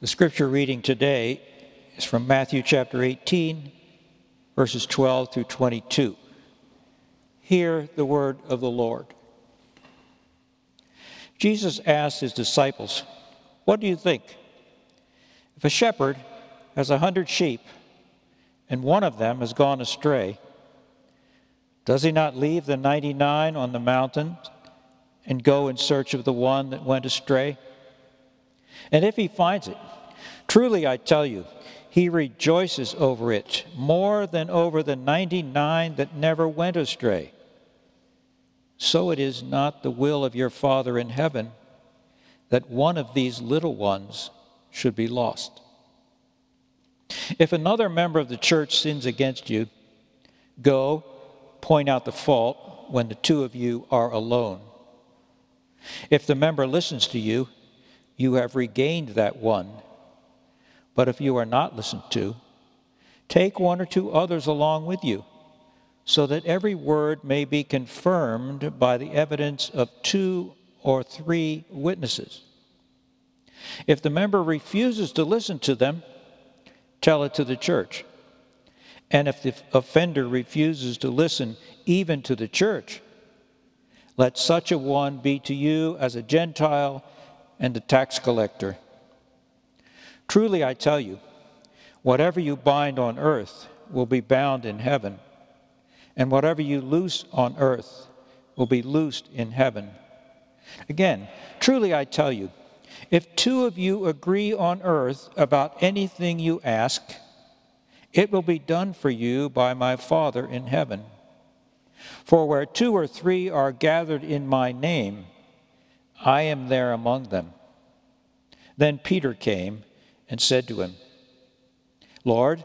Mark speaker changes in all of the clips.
Speaker 1: The scripture reading today is from Matthew chapter 18, verses 12 through 22. Hear the word of the Lord. Jesus asked his disciples, What do you think? If a shepherd has a hundred sheep and one of them has gone astray, does he not leave the 99 on the mountain and go in search of the one that went astray? And if he finds it, truly I tell you, he rejoices over it more than over the 99 that never went astray. So it is not the will of your Father in heaven that one of these little ones should be lost. If another member of the church sins against you, go point out the fault when the two of you are alone. If the member listens to you, you have regained that one. But if you are not listened to, take one or two others along with you, so that every word may be confirmed by the evidence of two or three witnesses. If the member refuses to listen to them, tell it to the church. And if the offender refuses to listen even to the church, let such a one be to you as a Gentile and the tax collector. Truly I tell you, whatever you bind on earth will be bound in heaven, and whatever you loose on earth will be loosed in heaven. Again, truly I tell you, if two of you agree on earth about anything you ask, it will be done for you by my Father in heaven. For where two or three are gathered in my name, I am there among them. Then Peter came and said to him, Lord,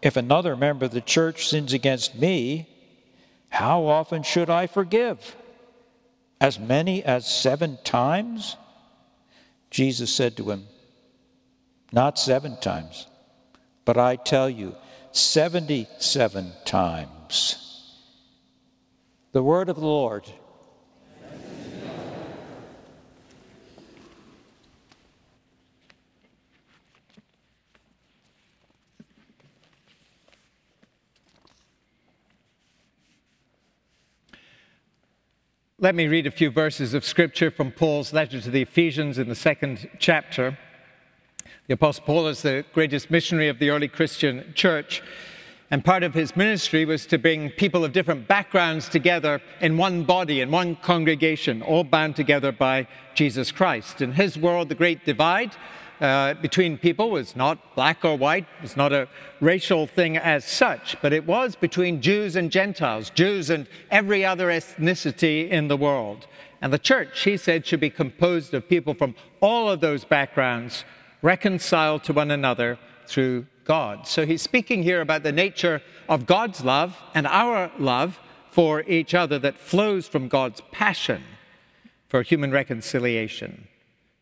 Speaker 1: if another member of the church sins against me, how often should I forgive? As many as seven times? Jesus said to him, Not seven times but I tell you, 77 times. The word of the Lord.
Speaker 2: Let me read a few verses of scripture from Paul's letter to the Ephesians in the second chapter. The Apostle Paul is the greatest missionary of the early Christian church. And part of his ministry was to bring people of different backgrounds together in one body, in one congregation, all bound together by Jesus Christ. In his world, the great divide uh, between people was not black or white, it was not a racial thing as such, but it was between Jews and Gentiles, Jews and every other ethnicity in the world. And the church, he said, should be composed of people from all of those backgrounds reconciled to one another through God. So he's speaking here about the nature of God's love and our love for each other that flows from God's passion for human reconciliation,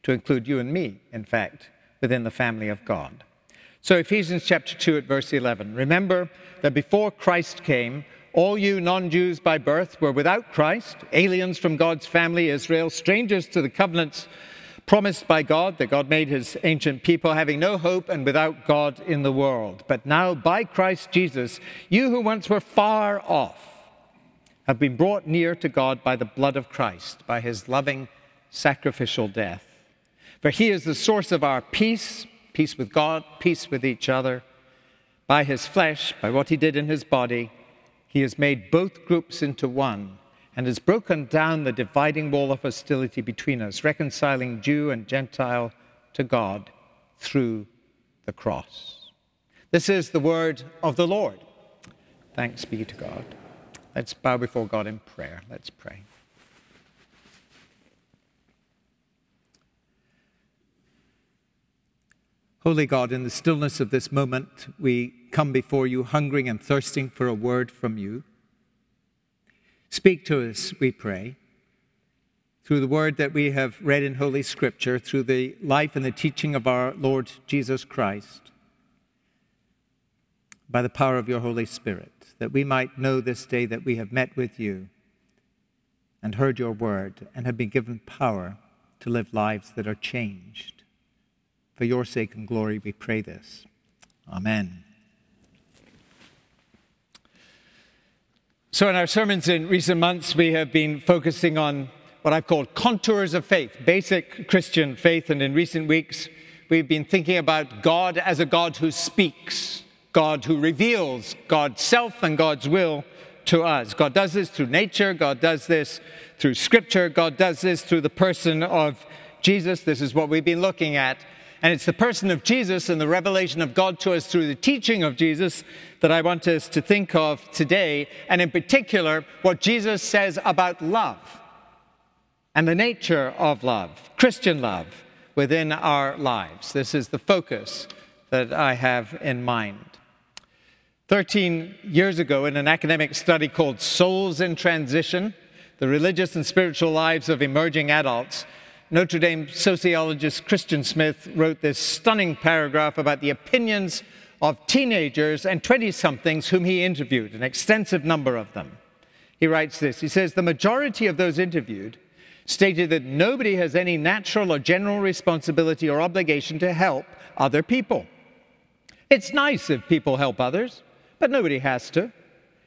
Speaker 2: to include you and me, in fact, within the family of God. So, Ephesians chapter 2 at verse 11. Remember that before Christ came, all you non Jews by birth were without Christ, aliens from God's family, Israel, strangers to the covenants promised by God that God made his ancient people, having no hope and without God in the world. But now, by Christ Jesus, you who once were far off have been brought near to God by the blood of Christ, by his loving sacrificial death. For he is the source of our peace, peace with God, peace with each other. By his flesh, by what he did in his body, he has made both groups into one and has broken down the dividing wall of hostility between us, reconciling Jew and Gentile to God through the cross. This is the word of the Lord. Thanks be to God. Let's bow before God in prayer. Let's pray. Holy God, in the stillness of this moment, we come before you hungering and thirsting for a word from you. Speak to us, we pray, through the word that we have read in Holy Scripture, through the life and the teaching of our Lord Jesus Christ, by the power of your Holy Spirit, that we might know this day that we have met with you and heard your word and have been given power to live lives that are changed For your sake and glory, we pray this. Amen. So, in our sermons in recent months, we have been focusing on what I've called contours of faith, basic Christian faith. And in recent weeks, we've been thinking about God as a God who speaks, God who reveals God's self and God's will to us. God does this through nature, God does this through scripture, God does this through the person of Jesus. This is what we've been looking at. And it's the person of Jesus and the revelation of God to us through the teaching of Jesus that I want us to think of today, and in particular, what Jesus says about love and the nature of love, Christian love, within our lives. This is the focus that I have in mind. 13 years ago, in an academic study called Souls in Transition The Religious and Spiritual Lives of Emerging Adults, Notre Dame sociologist Christian Smith wrote this stunning paragraph about the opinions of teenagers and 20 somethings whom he interviewed, an extensive number of them. He writes this He says, The majority of those interviewed stated that nobody has any natural or general responsibility or obligation to help other people. It's nice if people help others, but nobody has to.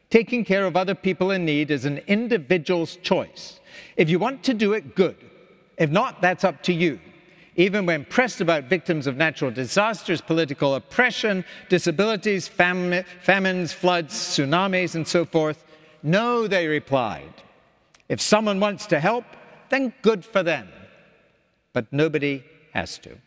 Speaker 2: Taking care of other people in need is an individual's choice. If you want to do it, good. If not, that's up to you. Even when pressed about victims of natural disasters, political oppression, disabilities, fam- famines, floods, tsunamis, and so forth, no, they replied. If someone wants to help, then good for them. But nobody has to.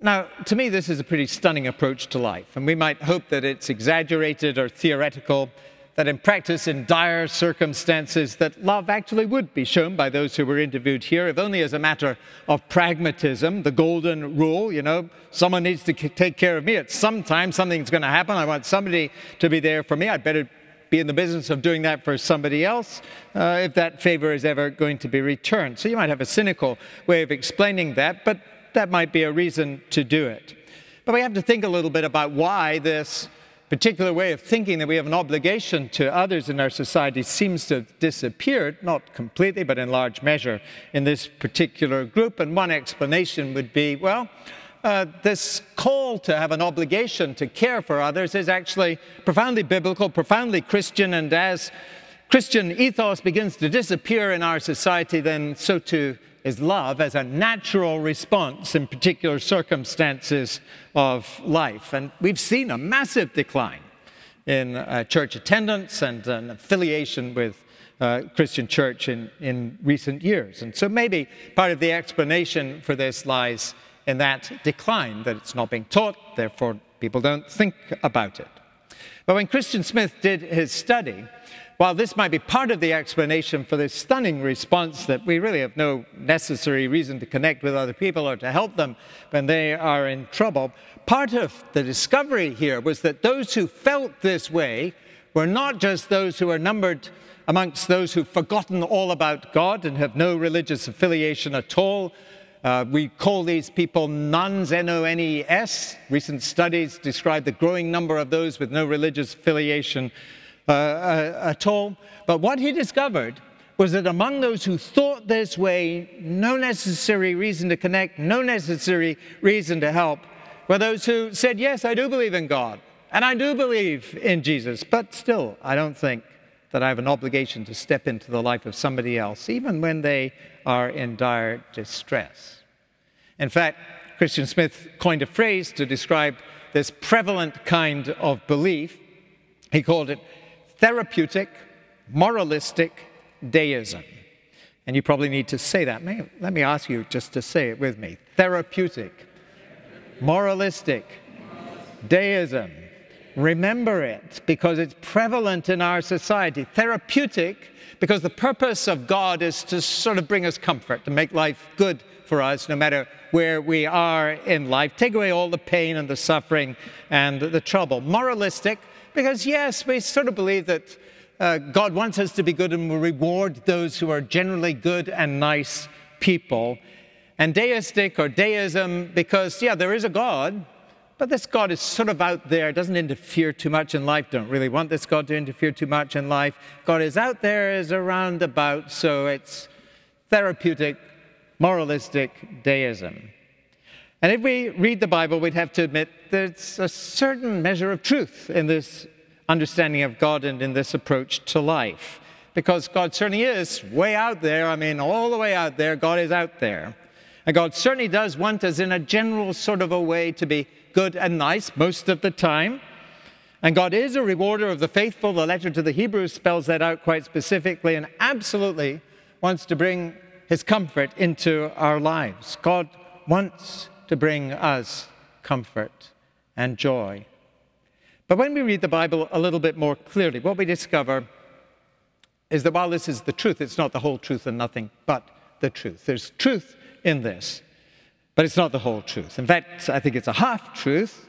Speaker 2: Now, to me, this is a pretty stunning approach to life, and we might hope that it's exaggerated or theoretical, that in practice, in dire circumstances, that love actually would be shown by those who were interviewed here, if only as a matter of pragmatism, the golden rule, you know, someone needs to take care of me at some time, something's going to happen, I want somebody to be there for me, I'd better be in the business of doing that for somebody else uh, if that favor is ever going to be returned. So you might have a cynical way of explaining that, but that might be a reason to do it. But we have to think a little bit about why this particular way of thinking that we have an obligation to others in our society seems to have disappeared, not completely, but in large measure in this particular group. And one explanation would be well, uh, this call to have an obligation to care for others is actually profoundly biblical, profoundly Christian, and as Christian ethos begins to disappear in our society, then so too is love as a natural response in particular circumstances of life. And we've seen a massive decline in uh, church attendance and an affiliation with uh, Christian church in, in recent years. And so maybe part of the explanation for this lies in that decline, that it's not being taught, therefore people don't think about it. But when Christian Smith did his study, while this might be part of the explanation for this stunning response that we really have no necessary reason to connect with other people or to help them when they are in trouble, part of the discovery here was that those who felt this way were not just those who are numbered amongst those who've forgotten all about God and have no religious affiliation at all, uh, we call these people nones, N O N E S. Recent studies describe the growing number of those with no religious affiliation uh, uh, at all. But what he discovered was that among those who thought this way, no necessary reason to connect, no necessary reason to help, were those who said, Yes, I do believe in God, and I do believe in Jesus, but still, I don't think that I have an obligation to step into the life of somebody else, even when they are in dire distress. In fact, Christian Smith coined a phrase to describe this prevalent kind of belief. He called it therapeutic, moralistic deism. And you probably need to say that. Let me ask you just to say it with me therapeutic, moralistic, deism. Remember it because it's prevalent in our society. Therapeutic because the purpose of God is to sort of bring us comfort, to make life good for us no matter where we are in life, take away all the pain and the suffering and the trouble. Moralistic because, yes, we sort of believe that uh, God wants us to be good and will reward those who are generally good and nice people. And deistic or deism because, yeah, there is a God but this God is sort of out there, doesn't interfere too much in life. Don't really want this God to interfere too much in life. God is out there, is around about, so it's therapeutic, moralistic deism. And if we read the Bible, we'd have to admit there's a certain measure of truth in this understanding of God and in this approach to life. Because God certainly is way out there. I mean, all the way out there, God is out there. And God certainly does want us in a general sort of a way to be good and nice most of the time. And God is a rewarder of the faithful. The letter to the Hebrews spells that out quite specifically and absolutely wants to bring his comfort into our lives. God wants to bring us comfort and joy. But when we read the Bible a little bit more clearly, what we discover is that while this is the truth, it's not the whole truth and nothing but the truth. There's truth in this, but it's not the whole truth. In fact, I think it's a half truth,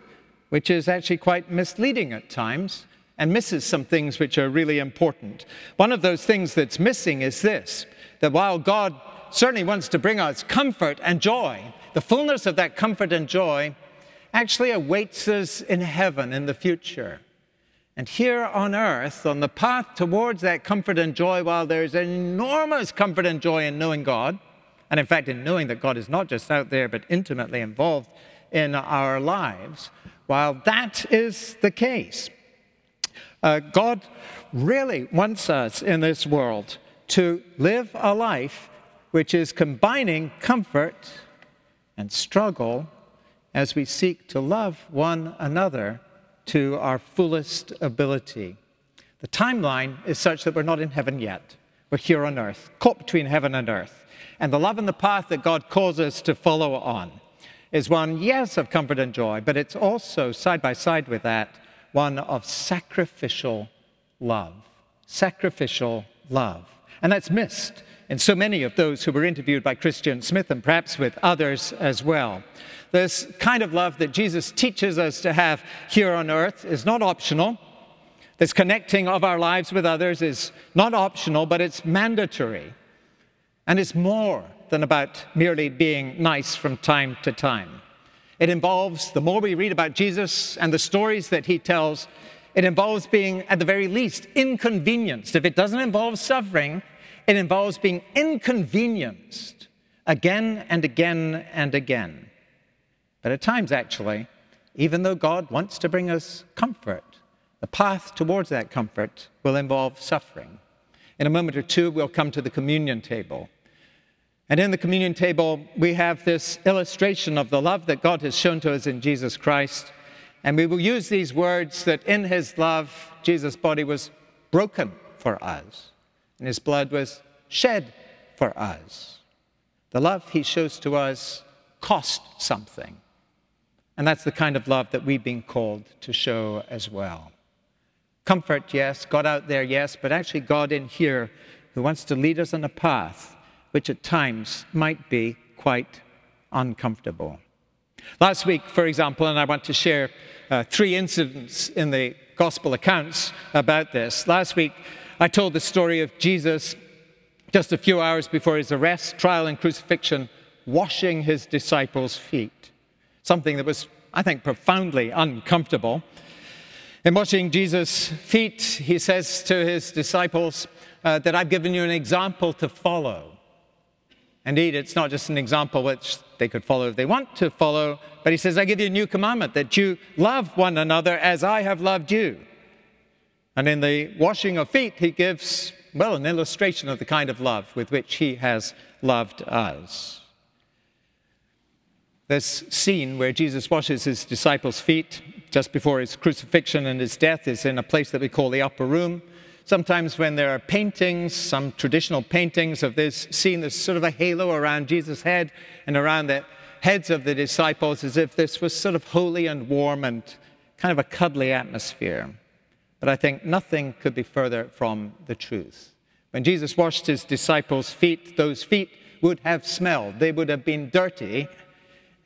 Speaker 2: which is actually quite misleading at times and misses some things which are really important. One of those things that's missing is this that while God certainly wants to bring us comfort and joy, the fullness of that comfort and joy actually awaits us in heaven in the future. And here on earth, on the path towards that comfort and joy, while there's enormous comfort and joy in knowing God, and in fact, in knowing that God is not just out there, but intimately involved in our lives, while that is the case, uh, God really wants us in this world to live a life which is combining comfort and struggle as we seek to love one another to our fullest ability. The timeline is such that we're not in heaven yet. We're here on earth, caught between heaven and earth. And the love and the path that God calls us to follow on is one, yes, of comfort and joy, but it's also, side by side with that, one of sacrificial love. Sacrificial love. And that's missed in so many of those who were interviewed by Christian Smith and perhaps with others as well. This kind of love that Jesus teaches us to have here on earth is not optional. This connecting of our lives with others is not optional, but it's mandatory. And it's more than about merely being nice from time to time. It involves, the more we read about Jesus and the stories that he tells, it involves being, at the very least, inconvenienced. If it doesn't involve suffering, it involves being inconvenienced again and again and again. But at times, actually, even though God wants to bring us comfort, the path towards that comfort will involve suffering. In a moment or two, we'll come to the communion table. And in the communion table, we have this illustration of the love that God has shown to us in Jesus Christ. And we will use these words that in his love, Jesus' body was broken for us, and his blood was shed for us. The love he shows to us cost something. And that's the kind of love that we've been called to show as well. Comfort, yes. God out there, yes. But actually, God in here who wants to lead us on a path which at times might be quite uncomfortable. Last week, for example, and I want to share uh, three incidents in the gospel accounts about this. Last week, I told the story of Jesus just a few hours before his arrest, trial, and crucifixion, washing his disciples' feet something that was, I think, profoundly uncomfortable. In washing Jesus' feet, he says to his disciples uh, that I've given you an example to follow. Indeed, it's not just an example which they could follow if they want to follow, but he says, I give you a new commandment that you love one another as I have loved you. And in the washing of feet, he gives, well, an illustration of the kind of love with which he has loved us. This scene where Jesus washes his disciples' feet just before his crucifixion and his death is in a place that we call the upper room. Sometimes, when there are paintings, some traditional paintings of this scene, there's sort of a halo around Jesus' head and around the heads of the disciples as if this was sort of holy and warm and kind of a cuddly atmosphere. But I think nothing could be further from the truth. When Jesus washed his disciples' feet, those feet would have smelled. They would have been dirty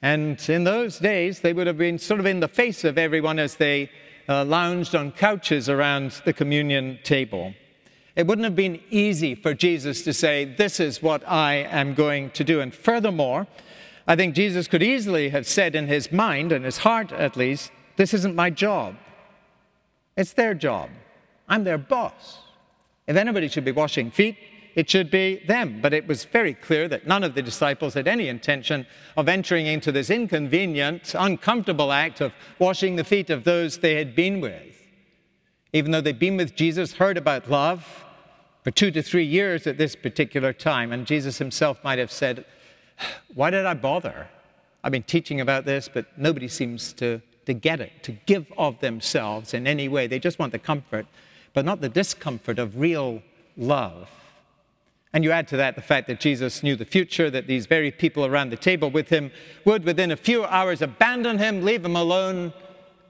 Speaker 2: and in those days, they would have been sort of in the face of everyone as they uh, lounged on couches around the communion table. It wouldn't have been easy for Jesus to say, This is what I am going to do. And furthermore, I think Jesus could easily have said in his mind, and his heart at least, This isn't my job. It's their job. I'm their boss. If anybody should be washing feet, it should be them. But it was very clear that none of the disciples had any intention of entering into this inconvenient, uncomfortable act of washing the feet of those they had been with. Even though they'd been with Jesus, heard about love for two to three years at this particular time, and Jesus himself might have said, Why did I bother? I've been teaching about this, but nobody seems to, to get it, to give of themselves in any way. They just want the comfort, but not the discomfort of real love. And you add to that the fact that Jesus knew the future, that these very people around the table with him would, within a few hours, abandon him, leave him alone,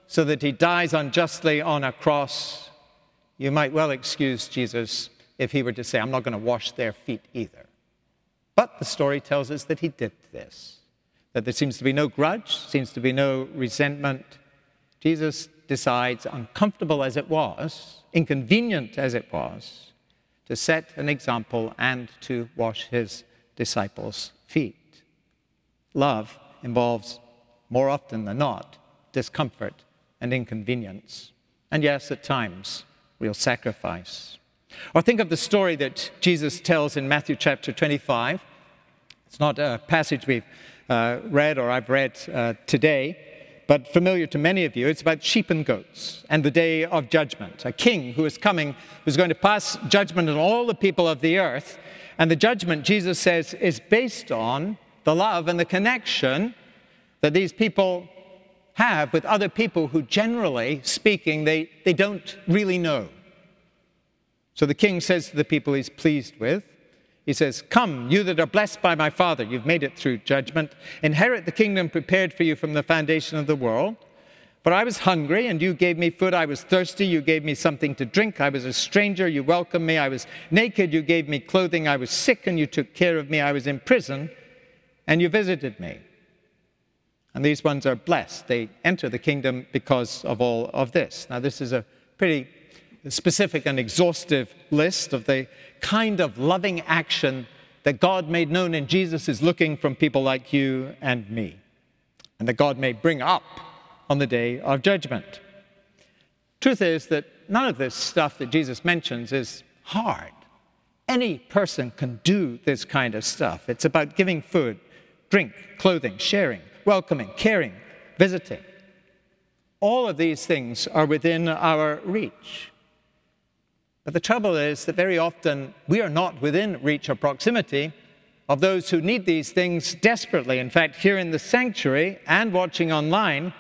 Speaker 2: so that he dies unjustly on a cross. You might well excuse Jesus if he were to say, I'm not going to wash their feet either. But the story tells us that he did this, that there seems to be no grudge, seems to be no resentment. Jesus decides, uncomfortable as it was, inconvenient as it was, to set an example and to wash his disciples' feet. Love involves, more often than not, discomfort and inconvenience. And yes, at times, real sacrifice. Or think of the story that Jesus tells in Matthew chapter 25. It's not a passage we've uh, read or I've read uh, today, but familiar to many of you. It's about sheep and goats and the day of judgment. A king who is coming, who's going to pass judgment on all the people of the earth. And the judgment, Jesus says, is based on the love and the connection that these people have with other people who, generally speaking, they, they don't really know. So the king says to the people he's pleased with, he says, Come, you that are blessed by my Father, you've made it through judgment, inherit the kingdom prepared for you from the foundation of the world. For I was hungry, and you gave me food. I was thirsty, you gave me something to drink. I was a stranger, you welcomed me. I was naked, you gave me clothing. I was sick, and you took care of me. I was in prison, and you visited me. And these ones are blessed. They enter the kingdom because of all of this. Now, this is a pretty specific and exhaustive list of the kind of loving action that God made known in Jesus is looking from people like you and me, and that God may bring up on the day of judgment. Truth is that none of this stuff that Jesus mentions is hard. Any person can do this kind of stuff. It's about giving food, drink, clothing, sharing, welcoming, caring, visiting. All of these things are within our reach. But the trouble is that very often we are not within reach or proximity of those who need these things desperately. In fact, here in the sanctuary and watching online,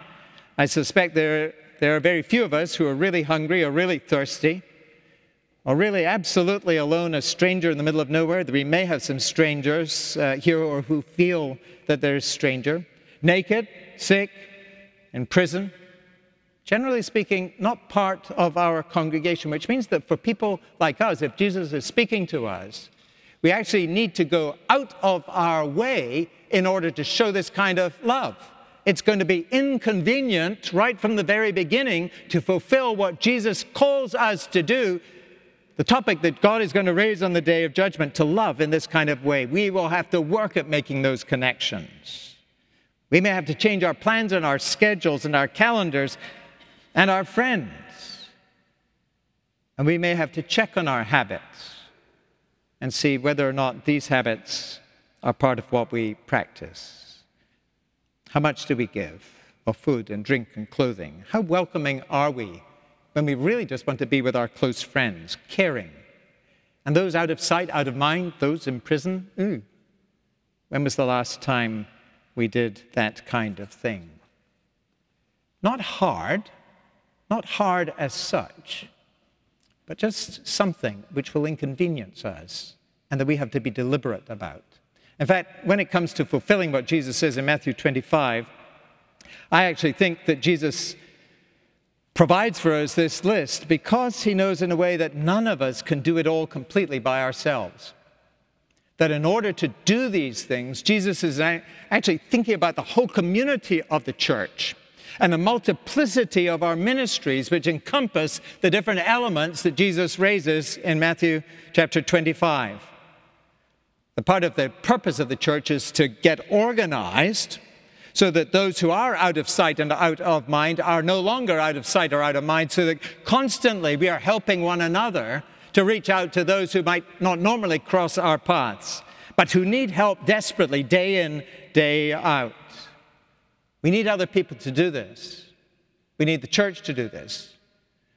Speaker 2: I suspect there, there are very few of us who are really hungry or really thirsty or really absolutely alone, a stranger in the middle of nowhere. We may have some strangers uh, here or who feel that they're a stranger, naked, sick, in prison generally speaking, not part of our congregation, which means that for people like us, if Jesus is speaking to us, we actually need to go out of our way in order to show this kind of love. It's going to be inconvenient right from the very beginning to fulfill what Jesus calls us to do. The topic that God is going to raise on the day of judgment to love in this kind of way. We will have to work at making those connections. We may have to change our plans and our schedules and our calendars and our friends. And we may have to check on our habits and see whether or not these habits are part of what we practice. How much do we give of food and drink and clothing? How welcoming are we when we really just want to be with our close friends, caring? And those out of sight, out of mind, those in prison, ooh, when was the last time we did that kind of thing? Not hard, not hard as such, but just something which will inconvenience us and that we have to be deliberate about. In fact, when it comes to fulfilling what Jesus says in Matthew 25, I actually think that Jesus provides for us this list because he knows in a way that none of us can do it all completely by ourselves. That in order to do these things, Jesus is actually thinking about the whole community of the church and the multiplicity of our ministries which encompass the different elements that Jesus raises in Matthew chapter 25. The part of the purpose of the church is to get organized so that those who are out of sight and out of mind are no longer out of sight or out of mind, so that constantly we are helping one another to reach out to those who might not normally cross our paths, but who need help desperately day in, day out. We need other people to do this. We need the church to do this.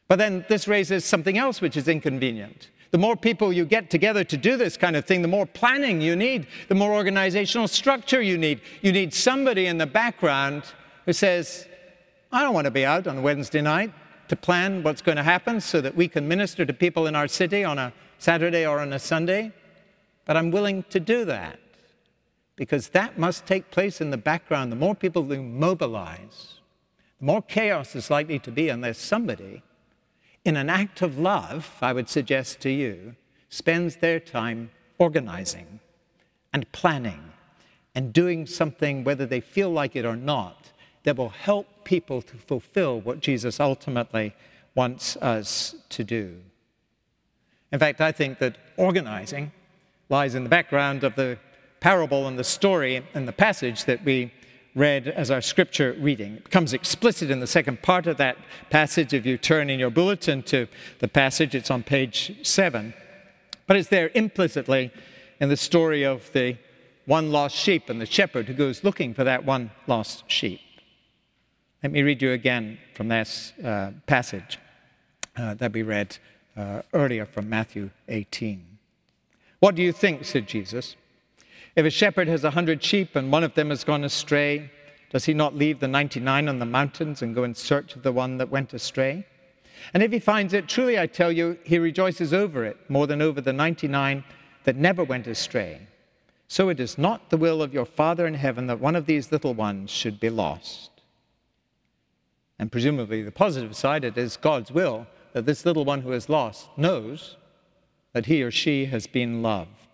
Speaker 2: But then this raises something else which is inconvenient. The more people you get together to do this kind of thing, the more planning you need, the more organizational structure you need. You need somebody in the background who says, I don't want to be out on Wednesday night to plan what's going to happen so that we can minister to people in our city on a Saturday or on a Sunday, but I'm willing to do that because that must take place in the background. The more people who mobilize, the more chaos is likely to be unless somebody, in an act of love, I would suggest to you, spends their time organizing and planning and doing something, whether they feel like it or not, that will help people to fulfill what Jesus ultimately wants us to do. In fact, I think that organizing lies in the background of the parable and the story and the passage that we read as our scripture reading. It becomes explicit in the second part of that passage. If you turn in your bulletin to the passage, it's on page seven. But it's there implicitly in the story of the one lost sheep and the shepherd who goes looking for that one lost sheep. Let me read you again from this uh, passage uh, that we read uh, earlier from Matthew 18. What do you think? said Jesus. If a shepherd has a hundred sheep and one of them has gone astray, does he not leave the 99 on the mountains and go in search of the one that went astray? And if he finds it, truly I tell you, he rejoices over it more than over the 99 that never went astray. So it is not the will of your Father in heaven that one of these little ones should be lost. And presumably, the positive side, it is God's will that this little one who is lost knows that he or she has been loved.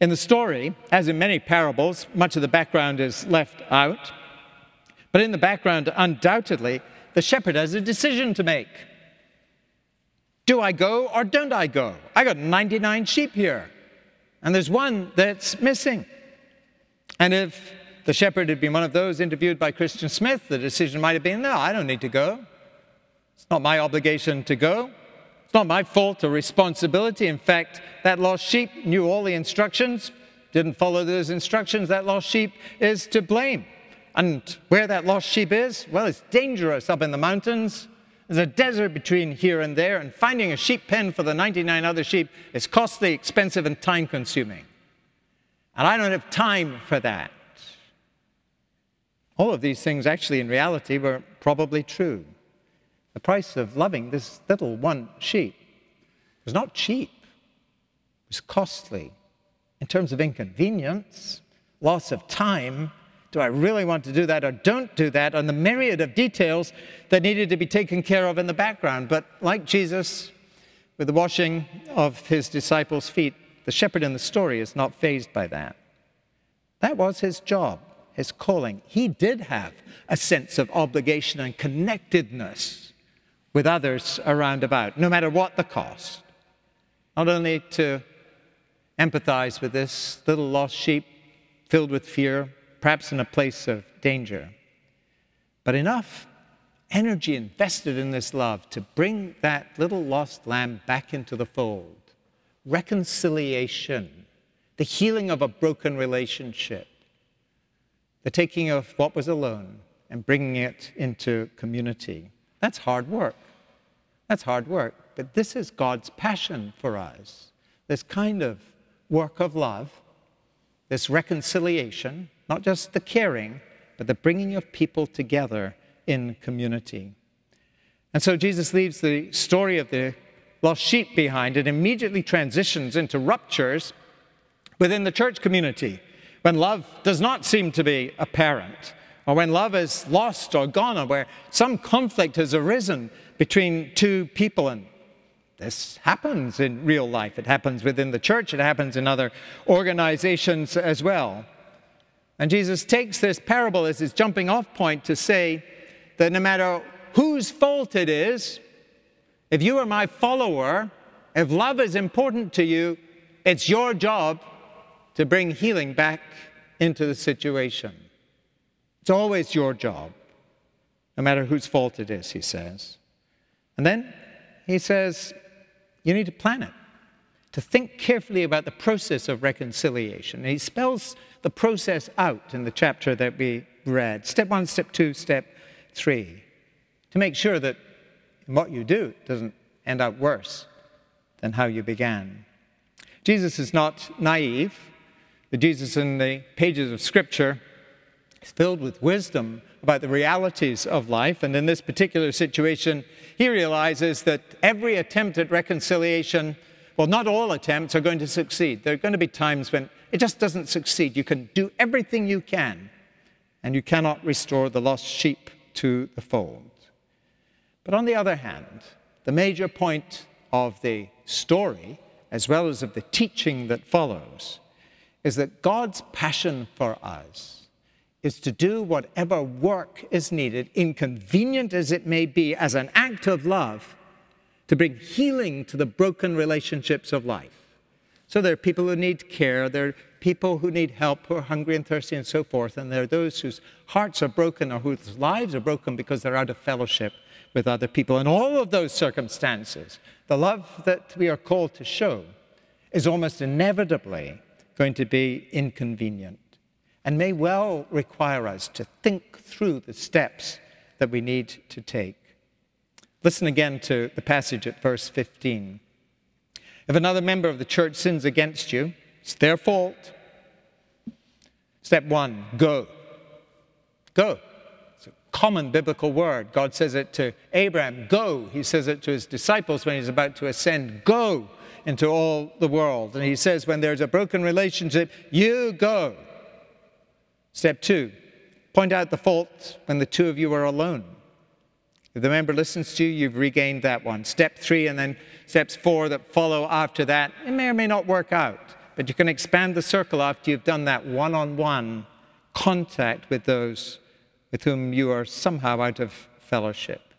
Speaker 2: In the story, as in many parables, much of the background is left out. But in the background, undoubtedly, the shepherd has a decision to make. Do I go or don't I go? I got 99 sheep here, and there's one that's missing. And if the shepherd had been one of those interviewed by Christian Smith, the decision might have been no, I don't need to go. It's not my obligation to go. It's not my fault or responsibility. In fact, that lost sheep knew all the instructions, didn't follow those instructions. That lost sheep is to blame. And where that lost sheep is, well, it's dangerous up in the mountains. There's a desert between here and there, and finding a sheep pen for the 99 other sheep is costly, expensive, and time consuming. And I don't have time for that. All of these things, actually, in reality, were probably true. The price of loving this little one sheep was not cheap, it was costly in terms of inconvenience, loss of time. Do I really want to do that or don't do that? And the myriad of details that needed to be taken care of in the background. But like Jesus, with the washing of his disciples' feet, the shepherd in the story is not fazed by that. That was his job, his calling. He did have a sense of obligation and connectedness with others around about, no matter what the cost. Not only to empathize with this little lost sheep filled with fear, perhaps in a place of danger, but enough energy invested in this love to bring that little lost lamb back into the fold. Reconciliation, the healing of a broken relationship, the taking of what was alone and bringing it into community. That's hard work. That's hard work, but this is God's passion for us. This kind of work of love, this reconciliation, not just the caring, but the bringing of people together in community. And so Jesus leaves the story of the lost sheep behind and immediately transitions into ruptures within the church community when love does not seem to be apparent, or when love is lost or gone, or where some conflict has arisen between two people. And this happens in real life. It happens within the church, it happens in other organizations as well. And Jesus takes this parable as his jumping off point to say that no matter whose fault it is, if you are my follower, if love is important to you, it's your job to bring healing back into the situation. It's always your job, no matter whose fault it is, he says. And then he says, You need to plan it, to think carefully about the process of reconciliation. And he spells the process out in the chapter that we read step one, step two, step three, to make sure that what you do doesn't end up worse than how you began. Jesus is not naive. The Jesus in the pages of Scripture filled with wisdom about the realities of life. And in this particular situation, he realizes that every attempt at reconciliation, well, not all attempts are going to succeed. There are going to be times when it just doesn't succeed. You can do everything you can, and you cannot restore the lost sheep to the fold. But on the other hand, the major point of the story, as well as of the teaching that follows, is that God's passion for us is to do whatever work is needed, inconvenient as it may be, as an act of love, to bring healing to the broken relationships of life. So there are people who need care, there are people who need help, who are hungry and thirsty, and so forth, and there are those whose hearts are broken or whose lives are broken because they're out of fellowship with other people. In all of those circumstances, the love that we are called to show is almost inevitably going to be inconvenient and may well require us to think through the steps that we need to take. Listen again to the passage at verse 15. If another member of the church sins against you, it's their fault. Step one go. Go It's a common biblical word. God says it to Abraham, go. He says it to his disciples when he's about to ascend, go into all the world. And he says, when there's a broken relationship, you go. Step two, point out the fault when the two of you are alone. If the member listens to you, you've regained that one. Step three, and then steps four that follow after that, it may or may not work out, but you can expand the circle after you've done that one on one contact with those with whom you are somehow out of fellowship.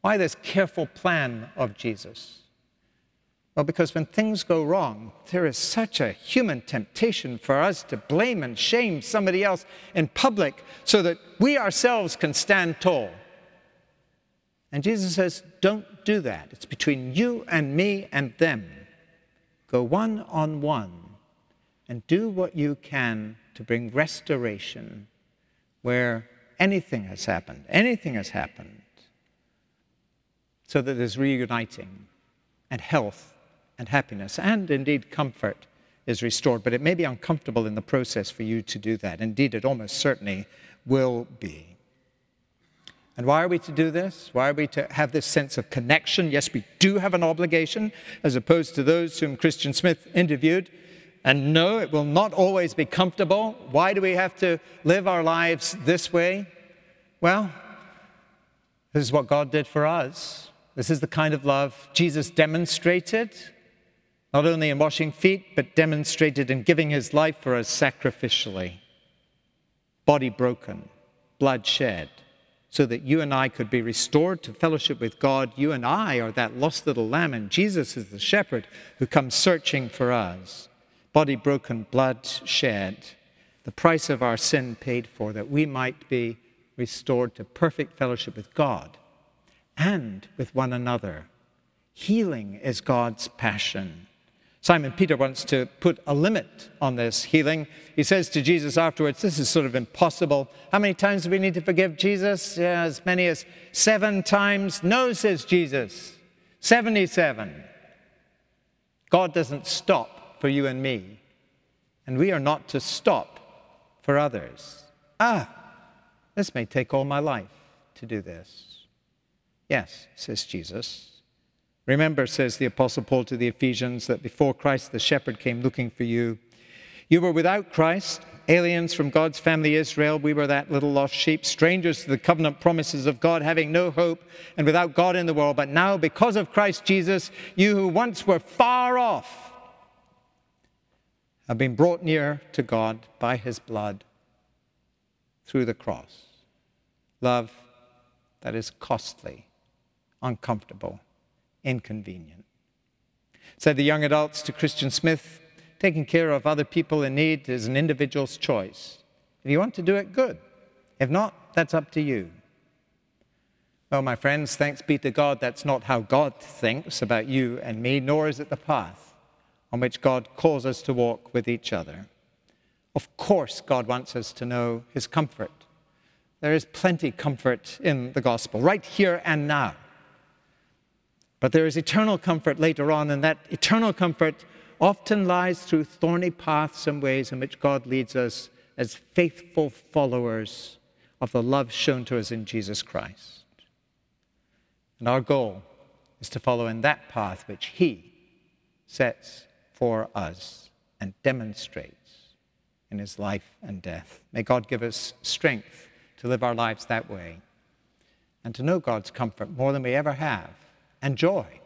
Speaker 2: Why this careful plan of Jesus? Well, because when things go wrong, there is such a human temptation for us to blame and shame somebody else in public so that we ourselves can stand tall. And Jesus says, Don't do that. It's between you and me and them. Go one on one and do what you can to bring restoration where anything has happened, anything has happened, so that there's reuniting and health and happiness and indeed comfort is restored. But it may be uncomfortable in the process for you to do that. Indeed, it almost certainly will be. And why are we to do this? Why are we to have this sense of connection? Yes, we do have an obligation, as opposed to those whom Christian Smith interviewed and no, it will not always be comfortable. Why do we have to live our lives this way? Well, this is what God did for us. This is the kind of love Jesus demonstrated, not only in washing feet, but demonstrated in giving his life for us sacrificially. Body broken, blood shed, so that you and I could be restored to fellowship with God. You and I are that lost little lamb, and Jesus is the shepherd who comes searching for us body broken, blood shed, the price of our sin paid for, that we might be restored to perfect fellowship with God and with one another. Healing is God's passion. Simon Peter wants to put a limit on this healing. He says to Jesus afterwards, This is sort of impossible. How many times do we need to forgive Jesus? Yeah, as many as seven times. No, says Jesus. 77. God doesn't stop for you and me, and we are not to stop for others. Ah, this may take all my life to do this. Yes, says Jesus. Remember, says the Apostle Paul to the Ephesians, that before Christ the shepherd came looking for you, you were without Christ, aliens from God's family Israel. We were that little lost sheep, strangers to the covenant promises of God, having no hope and without God in the world. But now, because of Christ Jesus, you who once were far off, have been brought near to God by his blood through the cross. Love that is costly, uncomfortable, inconvenient. Said the young adults to Christian Smith, taking care of other people in need is an individual's choice. If you want to do it, good. If not, that's up to you. Well, my friends, thanks be to God, that's not how God thinks about you and me, nor is it the path on which God calls us to walk with each other. Of course, God wants us to know His comfort. There is plenty comfort in the gospel, right here and now. But there is eternal comfort later on, and that eternal comfort often lies through thorny paths and ways in which God leads us as faithful followers of the love shown to us in Jesus Christ. And our goal is to follow in that path which He sets for us and demonstrates in His life and death. May God give us strength to live our lives that way and to know God's comfort more than we ever have and joy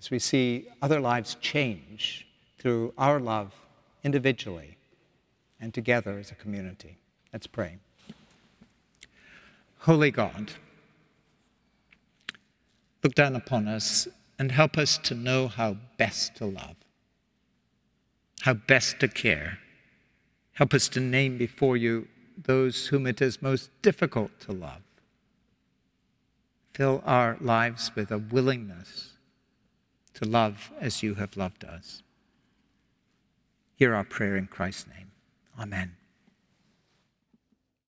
Speaker 2: as we see other lives change through our love individually and together as a community. Let's pray. Holy God, look down upon us and help us to know how best to love, how best to care. Help us to name before you those whom it is most difficult to love. Fill our lives with a willingness to love as you have loved us. Hear our prayer in Christ's name. Amen.